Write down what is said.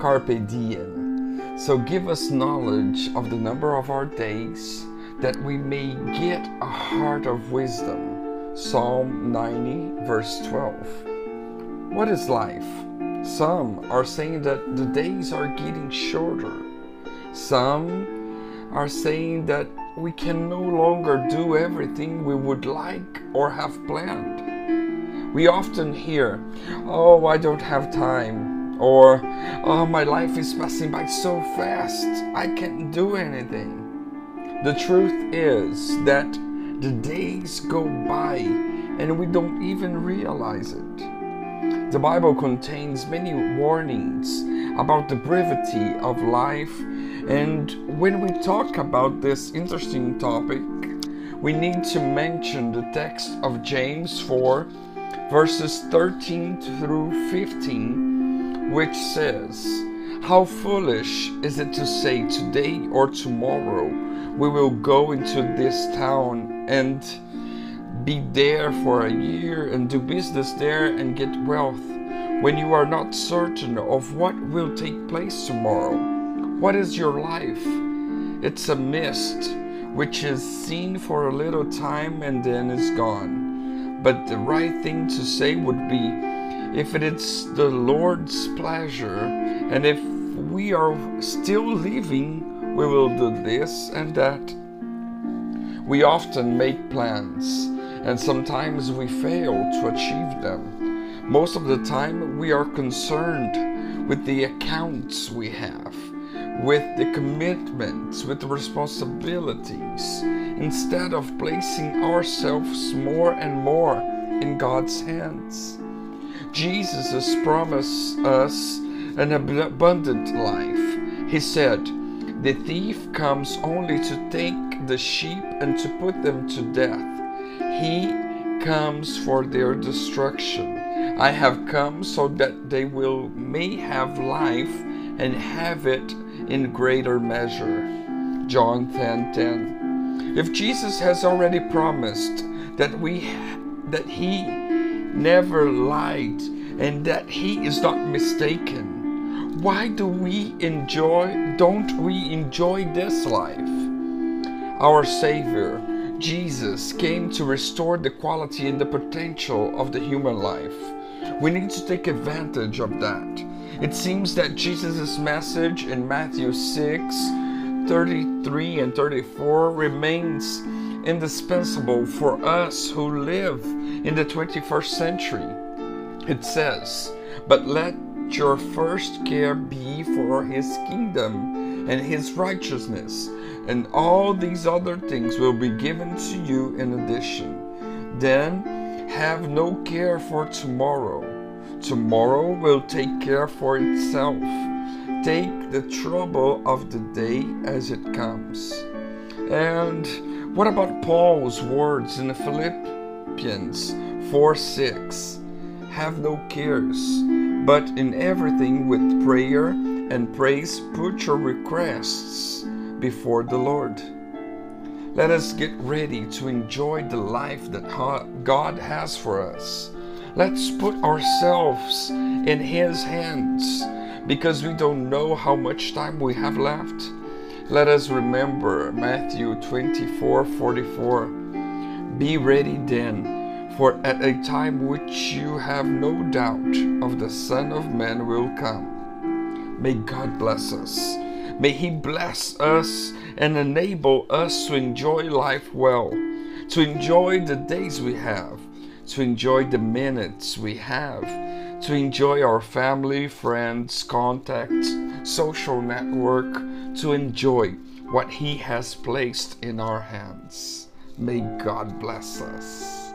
Carpe diem. So give us knowledge of the number of our days that we may get a heart of wisdom. Psalm 90, verse 12. What is life? Some are saying that the days are getting shorter. Some are saying that we can no longer do everything we would like or have planned. We often hear, Oh, I don't have time, or Oh, my life is passing by so fast, I can't do anything. The truth is that the days go by and we don't even realize it. The Bible contains many warnings about the brevity of life, and when we talk about this interesting topic, we need to mention the text of James 4, verses 13 through 15, which says, How foolish is it to say today or tomorrow? we will go into this town and be there for a year and do business there and get wealth when you are not certain of what will take place tomorrow. What is your life? It's a mist which is seen for a little time and then is gone. But the right thing to say would be if it is the Lord's pleasure and if we are still living we will do this and that. We often make plans and sometimes we fail to achieve them. Most of the time, we are concerned with the accounts we have, with the commitments, with the responsibilities, instead of placing ourselves more and more in God's hands. Jesus has promised us an abundant life. He said, the thief comes only to take the sheep and to put them to death. He comes for their destruction. I have come so that they will may have life and have it in greater measure. John 10:10. 10, 10. If Jesus has already promised that we that he never lied and that he is not mistaken, why do we enjoy don't we enjoy this life? Our savior jesus came to restore the quality and the potential of the human life. We need to take advantage of that. It seems that jesus' message in matthew 6 33 and 34 remains indispensable for us who live in the 21st century it says but let your first care be for his kingdom and his righteousness, and all these other things will be given to you in addition. Then have no care for tomorrow. Tomorrow will take care for itself. Take the trouble of the day as it comes. And what about Paul's words in Philippians 4 6? Have no cares but in everything with prayer and praise, put your requests before the Lord. Let us get ready to enjoy the life that God has for us. Let's put ourselves in His hands because we don't know how much time we have left. Let us remember Matthew 24 44. Be ready then for at a time which you have no doubt of the Son of Man will come. May God bless us. May He bless us and enable us to enjoy life well, to enjoy the days we have, to enjoy the minutes we have, to enjoy our family, friends, contacts, social network, to enjoy what He has placed in our hands. May God bless us.